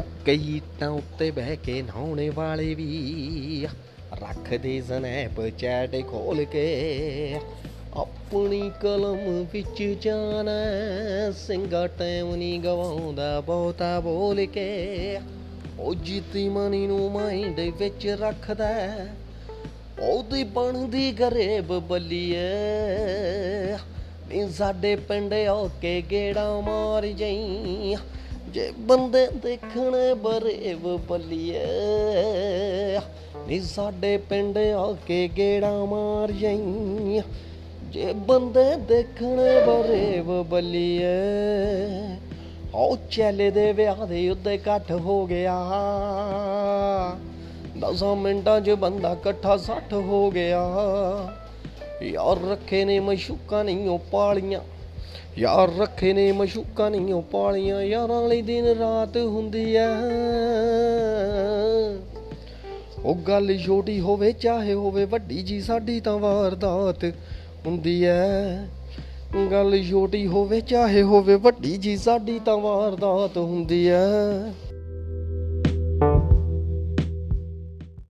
ਕਈ ਤਾਂ ਉੱਤੇ ਬਹਿ ਕੇ ਨਹਾਉਣੇ ਵਾਲੇ ਵੀ ਰੱਖਦੇ ਸਨੈਪ ਚੈਟ ਖੋਲ ਕੇ, ਆਪਣੀ ਕਲਮ ਵਿੱਚ ਜਾਣਾ ਸਿੰਘਾ ਟਾਈਮ ਨਹੀਂ ਗਵਾਉਂਦਾ ਬਹੁਤਾ ਬੋਲ ਕੇ। ਉਹ ਜੀਤੀ ਮਨੀ ਨੂੰ ਮਾਈਂਡ ਵਿੱਚ ਰੱਖਦਾ ਉਹਦੀ ਬਣਦੀ ਗਰੇਬ ਬੱਲੀਏ ਨੀ ਸਾਡੇ ਪਿੰਡ ਆ ਕੇ ਗੇੜਾ ਮਾਰ ਜਾਈ ਜੇ ਬੰਦੇ ਦੇਖਣੇ ਬਰੇਬ ਬੱਲੀਏ ਨੀ ਸਾਡੇ ਪਿੰਡ ਆ ਕੇ ਗੇੜਾ ਮਾਰ ਜਾਈ। ਜੇ ਬੰਦੇ ਦੇਖਣੇ ਬਰੇਬ ਬੱਲੀਏ ਉਹ ਚੈਲੇ ਦੇ ਵਿਆਹ ਦੇ ਉੱਤੇ ਇਕੱਠ ਹੋ ਗਿਆ। ਦਸਾਂ ਮਿੰਟਾਂ 'ਚ ਬੰਦਾ ਇਕੱਠਾ 60 ਹੋ ਗਿਆ। ਯਾਰ ਰੱਖੇ ਨੇ ਮਸ਼ੂਕਾਂ ਨਹੀਂ ਉਹ ਪਾਲੀਆਂ। ਯਾਰ ਰੱਖੇ ਨੇ ਮਸ਼ੂਕਾਂ ਨਹੀਂ ਉਹ ਪਾਲੀਆਂ, ਯਾਰਾਂ ਲਈ ਦਿਨ ਰਾਤ ਹੁੰਦੀ ਐ। ਉਹ ਗੱਲ ਛੋਟੀ ਹੋਵੇ, ਚਾਹੇ ਹੋਵੇ, ਵੱਡੀ ਜੀ ਸਾਡੀ ਤਾਂ ਵਾਰਦਾਤ ਹੁੰਦੀ ਐ। ਗੱਲ ਛੋਟੀ ਹੋਵੇ, ਚਾਹੇ ਹੋਵੇ, ਵੱਡੀ ਜੀ ਸਾਡੀ ਤਾਂ ਵਾਰਦਾਤ ਹੁੰਦੀ ਐ।